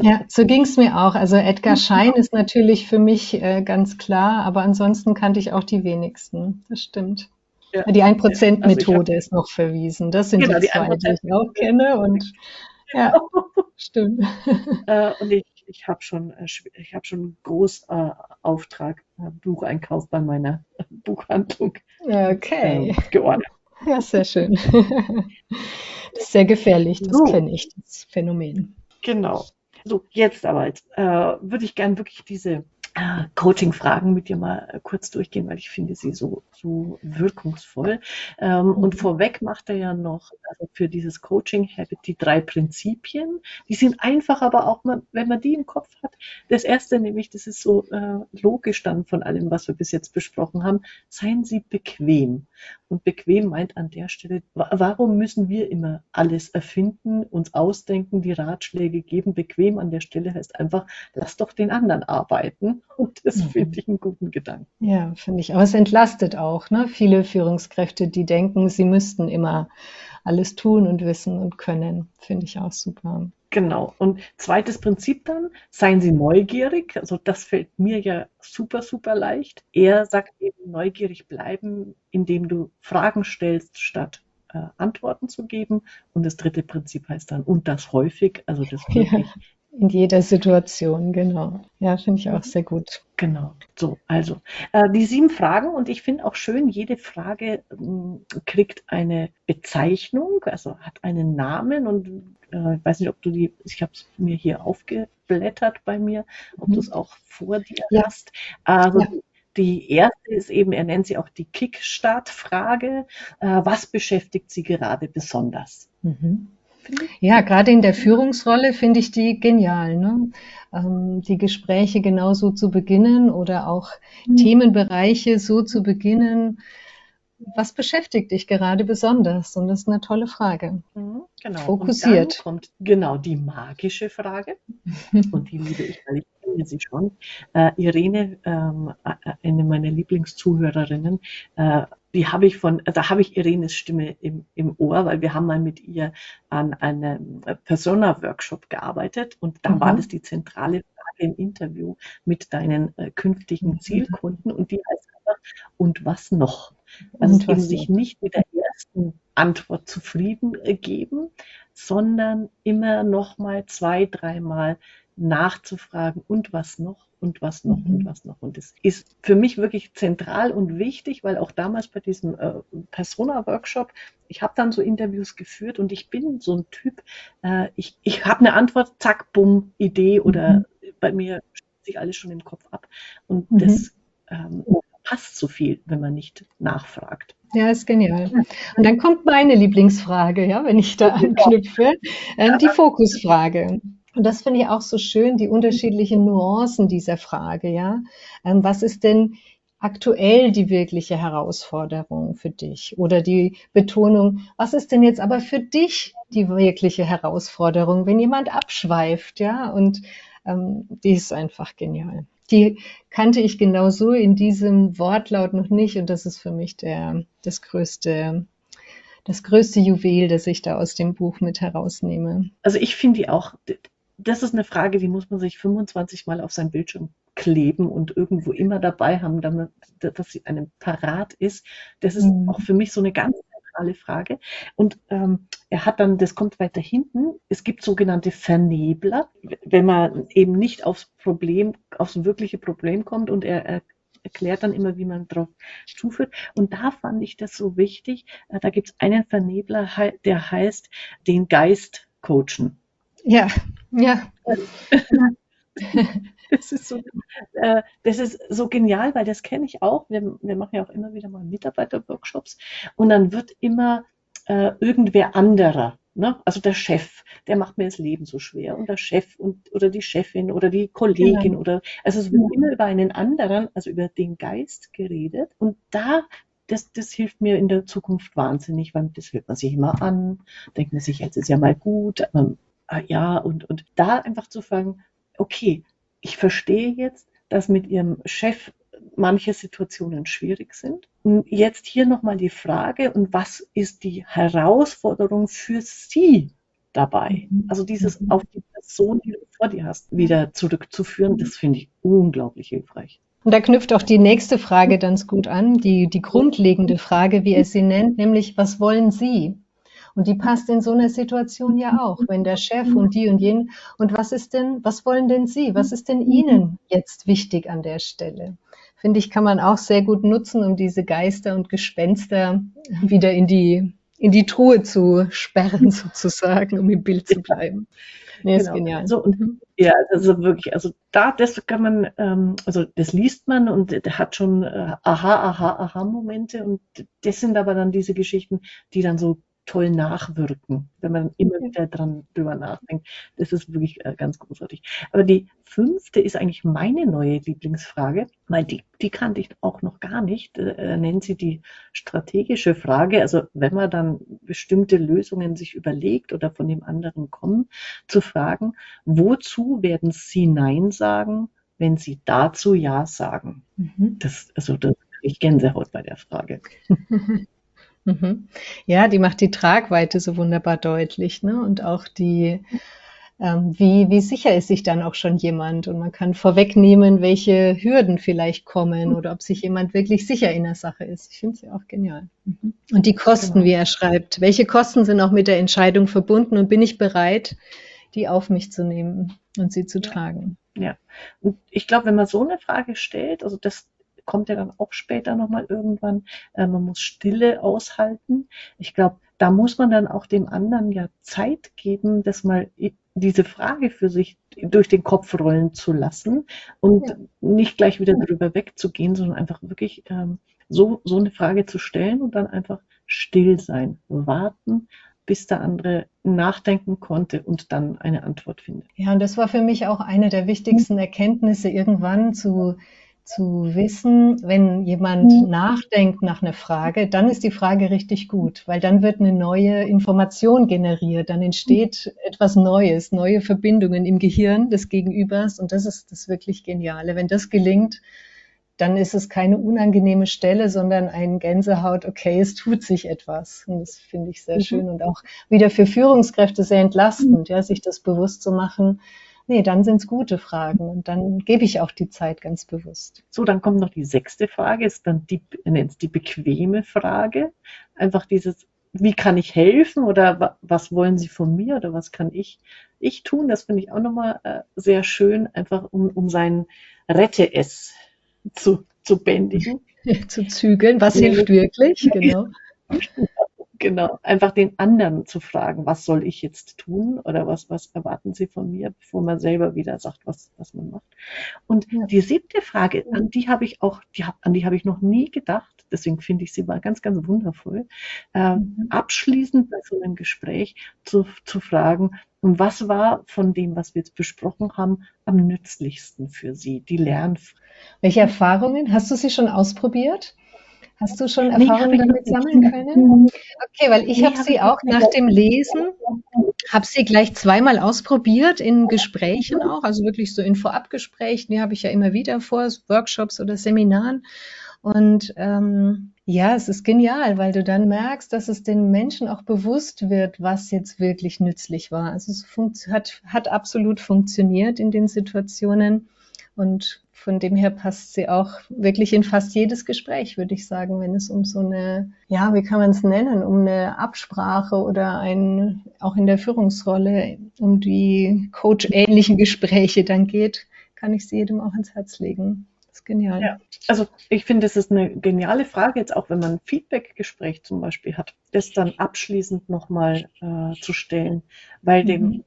Ja, so ging es mir auch. Also Edgar Schein ist natürlich für mich äh, ganz klar, aber ansonsten kannte ich auch die wenigsten. Das stimmt. Ja. Die 1%-Methode ja. also ist noch verwiesen. Das sind genau, die zwei, die, die ich auch kenne. Und ja. stimmt. Äh, und ich, ich habe schon, äh, ich hab schon einen Großauftrag, äh, Bucheinkauf bei meiner Buchhandlung Okay. äh, geordnet. Ja, sehr schön. Das ist sehr gefährlich, das So. kenne ich, das Phänomen. Genau. So, jetzt aber, jetzt äh, würde ich gern wirklich diese äh, Coaching-Fragen mit dir mal äh, kurz durchgehen, weil ich finde sie so, so wirkungsvoll. Ähm, Und Mhm. vorweg macht er ja noch also für dieses Coaching-Habit die drei Prinzipien. Die sind einfach, aber auch, mal, wenn man die im Kopf hat. Das erste nämlich, das ist so äh, logisch dann von allem, was wir bis jetzt besprochen haben, seien Sie bequem. Und bequem meint an der Stelle, wa- warum müssen wir immer alles erfinden, uns ausdenken, die Ratschläge geben? Bequem an der Stelle heißt einfach, lass doch den anderen arbeiten. Und das Mhm. finde ich einen guten Gedanken. Ja, finde ich. Aber es entlastet auch, ne? Viele Führungskräfte, die denken, sie müssten immer alles tun und wissen und können. Finde ich auch super. Genau. Und zweites Prinzip dann, seien Sie neugierig. Also das fällt mir ja super, super leicht. Er sagt eben neugierig bleiben, indem du Fragen stellst, statt äh, Antworten zu geben. Und das dritte Prinzip heißt dann, und das häufig, also das Ja, wirklich in jeder Situation, genau. Ja, finde ich auch sehr gut. Genau. So, also äh, die sieben Fragen und ich finde auch schön, jede Frage ähm, kriegt eine Bezeichnung, also hat einen Namen und äh, ich weiß nicht, ob du die, ich habe es mir hier aufgeblättert bei mir, ob du es auch vor dir Ja. hast. Also Ja. die erste ist eben, er nennt sie auch die Kickstart-Frage. Äh, was beschäftigt Sie gerade besonders? Mhm. Ja, gerade in der Führungsrolle finde ich die genial, ne? Ähm, die Gespräche genauso zu beginnen oder auch Themenbereiche so zu beginnen. Was beschäftigt dich gerade besonders? Und das ist eine tolle Frage. Mhm, Genau. Fokussiert. Kommt genau die magische Frage. Und die liebe ich, weil ich kenne sie schon. Äh, Irene, ähm, äh, eine meiner Lieblingszuhörerinnen, äh, die habe ich von, da habe ich Irenes Stimme im, im Ohr, weil wir haben mal mit ihr an einem Persona-Workshop gearbeitet und da Mhm. war das die zentrale Frage im Interview mit deinen äh, künftigen Mhm. Zielkunden und die heißt einfach, und was noch? Also Und eben sich nicht mit der ersten Antwort zufrieden äh, geben, sondern immer noch mal zwei, dreimal nachzufragen und was noch und was noch und Mhm. was noch. Und das ist für mich wirklich zentral und wichtig, weil auch damals bei diesem äh, Persona-Workshop, ich habe dann so Interviews geführt und ich bin so ein Typ, äh, ich, ich habe eine Antwort, zack, bumm, Idee oder bei mir spielt sich alles schon im Kopf ab. Und Mhm. das ähm, passt so viel, wenn man nicht nachfragt. Ja, ist genial. Und dann kommt meine Lieblingsfrage, ja, wenn ich da anknüpfe, ähm, die Fokusfrage. Und das finde ich auch so schön, die unterschiedlichen Nuancen dieser Frage, ja. Ähm, was ist denn aktuell die wirkliche Herausforderung für dich? Oder die Betonung, was ist denn jetzt aber für dich die wirkliche Herausforderung, wenn jemand abschweift, ja? Und ähm, die ist einfach genial. Die kannte ich genau so in diesem Wortlaut noch nicht und das ist für mich der, das größte, das größte Juwel, das ich da aus dem Buch mit herausnehme. Also ich finde die auch, das ist eine Frage, die muss man sich 25 Mal auf seinem Bildschirm kleben und irgendwo immer dabei haben, damit, dass sie einem parat ist. Das ist Mhm. auch für mich so eine ganz zentrale Frage. Und ähm, er hat dann, das kommt weiter hinten, es gibt sogenannte Vernebler, wenn man eben nicht aufs Problem, aufs wirkliche Problem kommt und er, er erklärt dann immer, wie man darauf zuführt. Und da fand ich das so wichtig. Äh, Da gibt es einen Vernebler, der heißt den Geist coachen. Ja, ja, Das ist so, äh, das ist so genial, weil das kenne ich auch. Wir, wir machen ja auch immer wieder mal Mitarbeiterworkshops und dann wird immer äh, irgendwer anderer, ne? also der Chef, der macht mir das Leben so schwer und der Chef und oder die Chefin oder die Kollegin Genau. oder also es wird immer über einen anderen, also über den Geist geredet und da das, das hilft mir in der Zukunft wahnsinnig, weil das hört man sich immer an, denkt man sich, jetzt ist ja mal gut, ähm, ah, ja, und, und da einfach zu fragen, okay, ich verstehe jetzt, dass mit Ihrem Chef manche Situationen schwierig sind. Und jetzt hier nochmal die Frage, und was ist die Herausforderung für Sie dabei? Mhm. Also dieses Mhm. auf die Person, die du vor dir hast, wieder zurückzuführen, das finde ich unglaublich hilfreich. Und da knüpft auch die nächste Frage ganz gut an, die, die grundlegende Frage, wie er sie nennt, nämlich, was wollen Sie? Und die passt in so einer Situation ja auch, wenn der Chef und die und jen. Und was ist denn, was wollen denn Sie? Was ist denn Ihnen jetzt wichtig an der Stelle? Finde ich, kann man auch sehr gut nutzen, um diese Geister und Gespenster wieder in die, in die Truhe zu sperren, sozusagen, um im Bild zu bleiben. Nee, genau. ist genial. So, und, mhm. ja, also wirklich, also da, das kann man, ähm, also das liest man und der hat schon äh, aha, aha, aha Momente und das sind aber dann diese Geschichten, die dann so toll nachwirken, wenn man immer wieder dran drüber nachdenkt. Das ist wirklich äh, ganz großartig. Aber die fünfte ist eigentlich meine neue Lieblingsfrage, weil die, die kannte ich auch noch gar nicht. Äh, nennt sie die strategische Frage. Also wenn man dann bestimmte Lösungen sich überlegt oder von dem anderen kommen, zu fragen, wozu werden Sie Nein sagen, wenn Sie dazu Ja sagen? Mhm. Das, also das kriege ich Gänsehaut bei der Frage. Mhm. Ja, die macht die Tragweite so wunderbar deutlich, ne? Und auch die, ähm, wie, wie sicher ist sich dann auch schon jemand? Und man kann vorwegnehmen, welche Hürden vielleicht kommen oder ob sich jemand wirklich sicher in der Sache ist. Ich finde sie auch genial. Mhm. Und die Kosten, genau. wie er schreibt. Welche Kosten sind auch mit der Entscheidung verbunden und bin ich bereit, die auf mich zu nehmen und sie zu tragen? Ja, und ich glaube, wenn man so eine Frage stellt, also das, kommt ja dann auch später nochmal irgendwann. Äh, man muss Stille aushalten. Ich glaube, da muss man dann auch dem anderen ja Zeit geben, das mal diese Frage für sich durch den Kopf rollen zu lassen und ja. nicht gleich wieder drüber wegzugehen, sondern einfach wirklich ähm, so, so eine Frage zu stellen und dann einfach still sein, warten, bis der andere nachdenken konnte und dann eine Antwort findet. Ja, und das war für mich auch eine der wichtigsten Erkenntnisse, irgendwann zu zu wissen, wenn jemand mhm. nachdenkt nach einer Frage, dann ist die Frage richtig gut, weil dann wird eine neue Information generiert, dann entsteht etwas Neues, neue Verbindungen im Gehirn des Gegenübers und das ist das wirklich Geniale. Wenn das gelingt, dann ist es keine unangenehme Stelle, sondern ein Gänsehaut, okay, es tut sich etwas. Und das finde ich sehr mhm. schön und auch wieder für Führungskräfte sehr entlastend, ja, sich das bewusst zu machen Nee, dann sind es gute Fragen und dann gebe ich auch die Zeit ganz bewusst. So, dann kommt noch die sechste Frage, ist dann die, nennt die bequeme Frage. Einfach dieses, wie kann ich helfen oder was wollen Sie von mir oder was kann ich, ich tun? Das finde ich auch nochmal äh, sehr schön, einfach um, um sein Rette-Es zu, zu bändigen. zu zügeln, was hilft wirklich, genau. Genau, einfach den anderen zu fragen, was soll ich jetzt tun oder was, was erwarten Sie von mir, bevor man selber wieder sagt, was, was man macht. Und ja. die siebte Frage, an die habe ich auch, die, an die habe ich noch nie gedacht, deswegen finde ich sie mal ganz, ganz wundervoll, äh, mhm. abschließend bei so einem Gespräch zu, zu fragen, und was war von dem, was wir jetzt besprochen haben, am nützlichsten für Sie, die Lernfrage? Welche Erfahrungen? Hast du sie schon ausprobiert? Hast du schon Erfahrungen damit sammeln können? Okay, weil ich habe sie auch nach dem Lesen, habe sie gleich zweimal ausprobiert in Gesprächen auch, also wirklich so in Vorabgesprächen, die habe ich ja immer wieder vor, Workshops oder Seminaren. Und ähm, ja, es ist genial, weil du dann merkst, dass es den Menschen auch bewusst wird, was jetzt wirklich nützlich war. Also es hat, hat absolut funktioniert in den Situationen. Und von dem her passt sie auch wirklich in fast jedes Gespräch, würde ich sagen, wenn es um so eine, ja, wie kann man es nennen, um eine Absprache oder ein, auch in der Führungsrolle, um die coach-ähnlichen Gespräche dann geht, kann ich sie jedem auch ins Herz legen. Das ist genial. Ja, also ich finde, es ist eine geniale Frage, jetzt auch wenn man ein Feedback-Gespräch zum Beispiel hat, das dann abschließend nochmal äh, zu stellen, weil dem, mhm.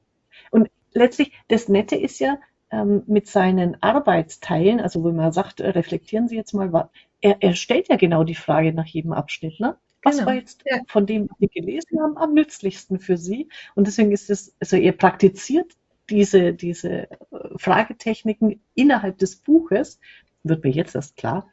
und letztlich, das Nette ist ja, ähm, mit seinen Arbeitsteilen, also wo man sagt, äh, reflektieren Sie jetzt mal, was, er, er stellt ja genau die Frage nach jedem Abschnitt, ne? Was genau. war jetzt ja. von dem, was Sie gelesen haben, am nützlichsten für Sie? Und deswegen ist es, also er praktiziert diese, diese äh, Fragetechniken innerhalb des Buches, wird mir jetzt erst klar,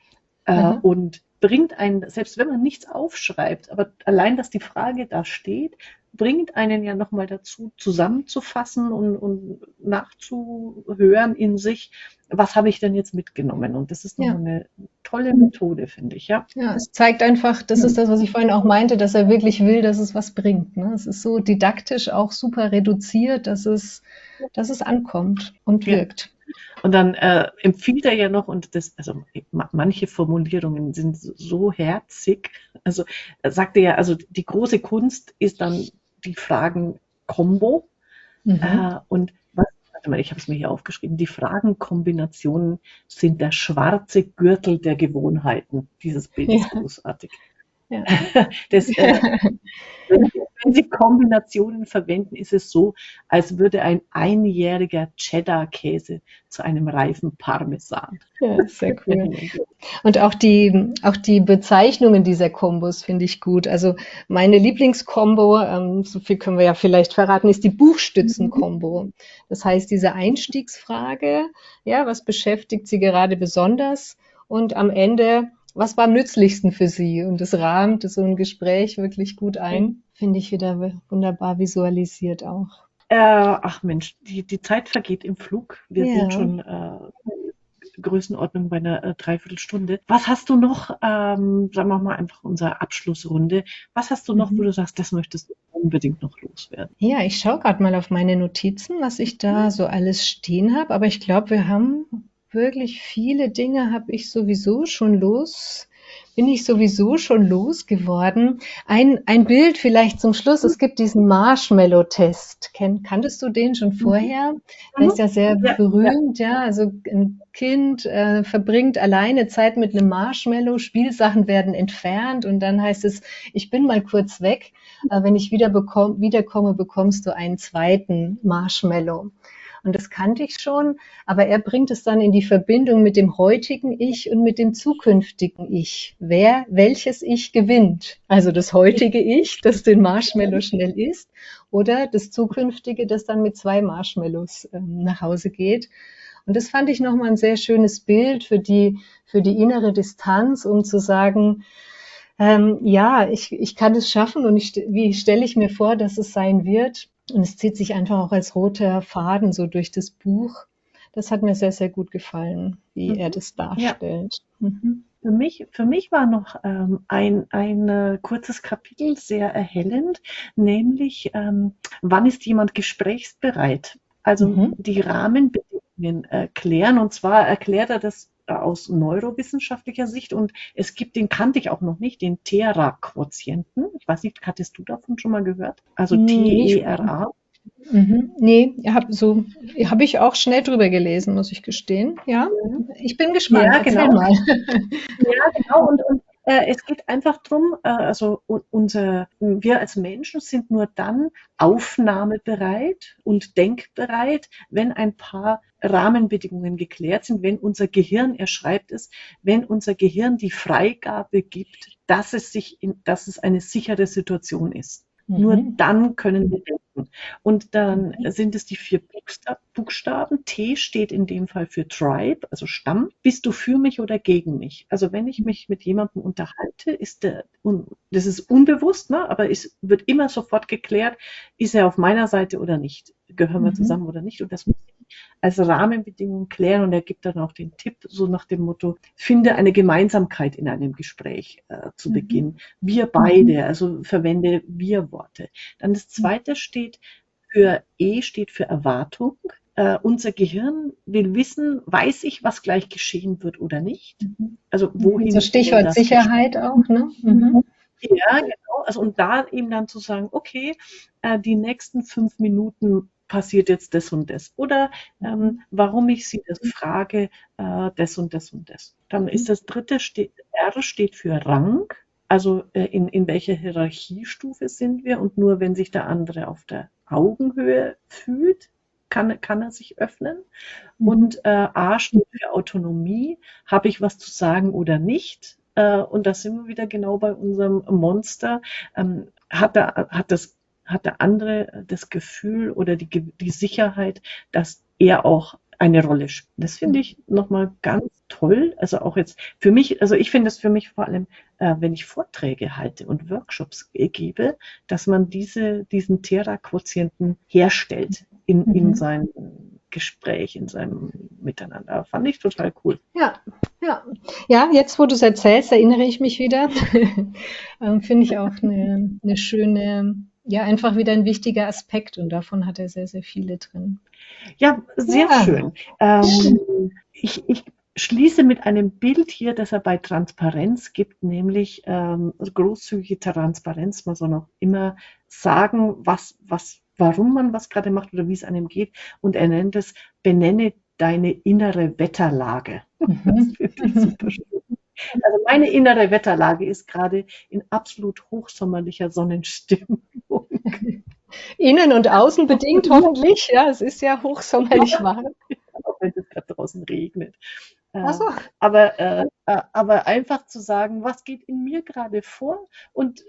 äh, mhm. und bringt einen, selbst wenn man nichts aufschreibt, aber allein, dass die Frage da steht, bringt einen ja nochmal dazu, zusammenzufassen und, und nachzuhören in sich, was habe ich denn jetzt mitgenommen? Und das ist ja. eine tolle Methode, finde ich, ja. Ja, es zeigt einfach, das ist das, was ich vorhin auch meinte, dass er wirklich will, dass es was bringt. Ne? Es ist so didaktisch auch super reduziert, dass es, dass es ankommt und wirkt. Und dann äh, empfiehlt er ja noch, und das, also manche Formulierungen sind so herzig. Also er sagte ja, also die große Kunst ist dann die Fragen-Kombo. Mhm. Äh, und was, warte mal, ich habe es mir hier aufgeschrieben, die Fragenkombinationen sind der schwarze Gürtel der Gewohnheiten. Dieses Bild ja. ist großartig. Ja. Das, äh, wenn, wenn, Sie Kombinationen verwenden, ist es so, als würde ein einjähriger Cheddar-Käse zu einem reifen Parmesan. Ja, sehr cool. Und auch die, auch die Bezeichnungen dieser Kombos finde ich gut. Also meine Lieblingskombo, ähm, so viel können wir ja vielleicht verraten, ist die Buchstützen-Kombo. Das heißt, diese Einstiegsfrage, ja, was beschäftigt Sie gerade besonders? Und am Ende was war am nützlichsten für Sie? Und das rahmt so ein Gespräch wirklich gut ein. Finde ich wieder wunderbar visualisiert auch. Äh, ach Mensch, die, die Zeit vergeht im Flug. Wir ja. sind schon äh, Größenordnung bei einer äh, Dreiviertelstunde. Was hast du noch, ähm, sagen wir mal einfach unsere Abschlussrunde, was hast du noch, mhm. wo du sagst, das möchtest du unbedingt noch loswerden? Ja, ich schaue gerade mal auf meine Notizen, was ich da so alles stehen habe, aber ich glaube, wir haben wirklich viele Dinge habe ich sowieso schon los, bin ich sowieso schon losgeworden. Ein, ein Bild vielleicht zum Schluss. Es gibt diesen Marshmallow-Test. kanntest du den schon mhm. vorher? Der ist ja sehr berühmt, ja. Also ein Kind äh, verbringt alleine Zeit mit einem Marshmallow, Spielsachen werden entfernt und dann heißt es, ich bin mal kurz weg. Äh, wenn ich wieder bekomm, wiederkomme, bekommst du einen zweiten Marshmallow. Und das kannte ich schon, aber er bringt es dann in die Verbindung mit dem heutigen Ich und mit dem zukünftigen Ich. Wer, welches Ich gewinnt? Also das heutige Ich, das den Marshmallow schnell isst, oder das zukünftige, das dann mit zwei Marshmallows äh, nach Hause geht. Und das fand ich nochmal ein sehr schönes Bild für die, für die innere Distanz, um zu sagen, ähm, ja, ich, ich kann es schaffen und ich, wie stelle ich mir vor, dass es sein wird? Und es zieht sich einfach auch als roter Faden so durch das Buch. Das hat mir sehr, sehr gut gefallen, wie mhm. er das darstellt. Ja. Mhm. Für mich, für mich war noch ähm, ein, ein äh, kurzes Kapitel sehr erhellend, nämlich ähm, wann ist jemand gesprächsbereit? Also mhm. die Rahmenbedingungen äh, klären. Und zwar erklärt er das aus neurowissenschaftlicher Sicht und es gibt, den kannte ich auch noch nicht, den TERA-Quotienten. Ich weiß nicht, hattest du davon schon mal gehört? Also T-E-R-A. Mhm. Nee, hab so habe ich auch schnell drüber gelesen, muss ich gestehen. Ja, ich bin gespannt. Ja, genau. Ja, genau. Und, und es geht einfach darum, äh, also unser, wir als Menschen sind nur dann aufnahmebereit und denkbereit, wenn ein paar Rahmenbedingungen geklärt sind, wenn unser Gehirn, er schreibt es, wenn unser Gehirn die Freigabe gibt, dass es sich in, dass es eine sichere Situation ist. Mhm. Nur dann können wir denken. Und dann sind es die vier Buchstaben. T steht in dem Fall für Tribe, also Stamm. Bist du für mich oder gegen mich? Also wenn ich mich mit jemandem unterhalte, ist der, das ist unbewusst, ne? aber es wird immer sofort geklärt, ist er auf meiner Seite oder nicht? Gehören wir mhm. zusammen oder nicht? Und das muss als Rahmenbedingung klären. Und er gibt dann auch den Tipp, so nach dem Motto, finde eine Gemeinsamkeit in einem Gespräch äh, zu mhm. Beginn. Wir beide, mhm. also verwende Wir-Worte. Dann das zweite steht für E steht für Erwartung. Uh, unser Gehirn will wissen, weiß ich, was gleich geschehen wird oder nicht. Mhm. Also wohin. So Stichwort Sicherheit geschehen? auch, ne? Mhm. Ja, genau. Also und da eben dann zu sagen, okay, äh, die nächsten fünf Minuten passiert jetzt das und das. Oder ähm, warum ich Sie das frage, äh, das und das und das. Dann mhm. ist das dritte, steht, R steht für Rang. Also äh, in, in welcher Hierarchiestufe sind wir? Und nur wenn sich der andere auf der Augenhöhe fühlt, kann, kann er sich öffnen. Mhm. Und äh, A steht für Autonomie. Habe ich was zu sagen oder nicht? Äh, und da sind wir wieder genau bei unserem Monster. Ähm, hat, er, hat das hat der andere das Gefühl oder die, die Sicherheit, dass er auch eine Rolle spielt. Das finde ich nochmal ganz toll. Also auch jetzt für mich, also ich finde es für mich vor allem, äh, wenn ich Vorträge halte und Workshops gebe, dass man diese, diesen Thera-Quotienten herstellt in, mhm. in seinem Gespräch, in seinem Miteinander. Fand ich total cool. Ja, ja. Ja, jetzt wo du es erzählst, erinnere ich mich wieder. ähm, finde ich auch eine, eine schöne ja, einfach wieder ein wichtiger Aspekt und davon hat er sehr, sehr viele drin. Ja, sehr ja. schön. Ähm, ich, ich schließe mit einem Bild hier, das er bei Transparenz gibt, nämlich ähm, großzügige Transparenz. Man soll noch immer sagen, was, was, warum man was gerade macht oder wie es einem geht. Und er nennt es, benenne deine innere Wetterlage. Mhm. Das finde ich super schön. Also meine innere Wetterlage ist gerade in absolut hochsommerlicher Sonnenstimmung. Innen und außen bedingt hoffentlich. Ja, es ist ja hochsommerlich warm. Auch wenn es gerade draußen regnet. So. Aber, äh, äh, aber einfach zu sagen, was geht in mir gerade vor und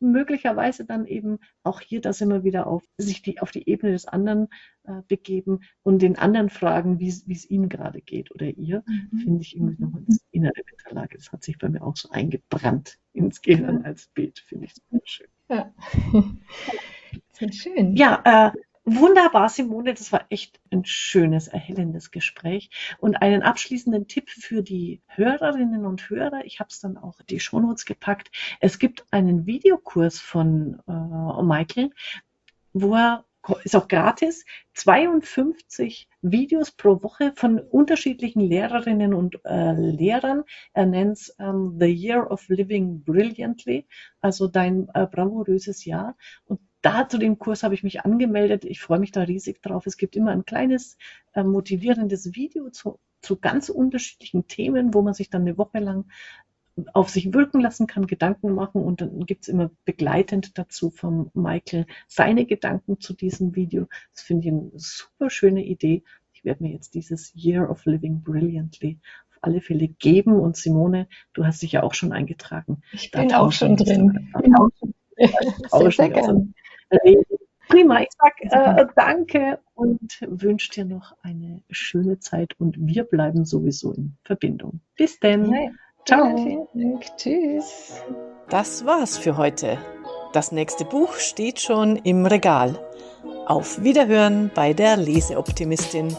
möglicherweise dann eben auch hier das immer wieder auf sich die, auf die Ebene des anderen äh, begeben und den anderen fragen, wie es ihm gerade geht oder ihr, mhm. finde ich irgendwie nochmal das innere Winterlage. Das hat sich bei mir auch so eingebrannt ins Gehirn als Bild, finde ich super schön. Ja. Sehr schön. Ja, äh, Wunderbar, Simone, das war echt ein schönes, erhellendes Gespräch. Und einen abschließenden Tipp für die Hörerinnen und Hörer, ich habe es dann auch in die Shownotes gepackt. Es gibt einen Videokurs von äh, Michael, wo er ist auch gratis, 52 Videos pro Woche von unterschiedlichen Lehrerinnen und äh, Lehrern. Er nennt es ähm, The Year of Living Brilliantly, also dein äh, bravouröses Jahr. Und da zu dem Kurs habe ich mich angemeldet. Ich freue mich da riesig drauf. Es gibt immer ein kleines äh, motivierendes Video zu, zu ganz unterschiedlichen Themen, wo man sich dann eine Woche lang auf sich wirken lassen kann, Gedanken machen und dann gibt es immer begleitend dazu von Michael seine Gedanken zu diesem Video. Das finde ich eine super schöne Idee. Ich werde mir jetzt dieses Year of Living Brilliantly auf alle Fälle geben und Simone, du hast dich ja auch schon eingetragen. Ich bin auch schon drin. Sehr, sehr gerne. Prima, ich sage äh, danke und wünsche dir noch eine schöne Zeit und wir bleiben sowieso in Verbindung. Bis denn. Ja, Ciao. Vielen Dank. Tschüss. Das war's für heute. Das nächste Buch steht schon im Regal. Auf Wiederhören bei der Leseoptimistin.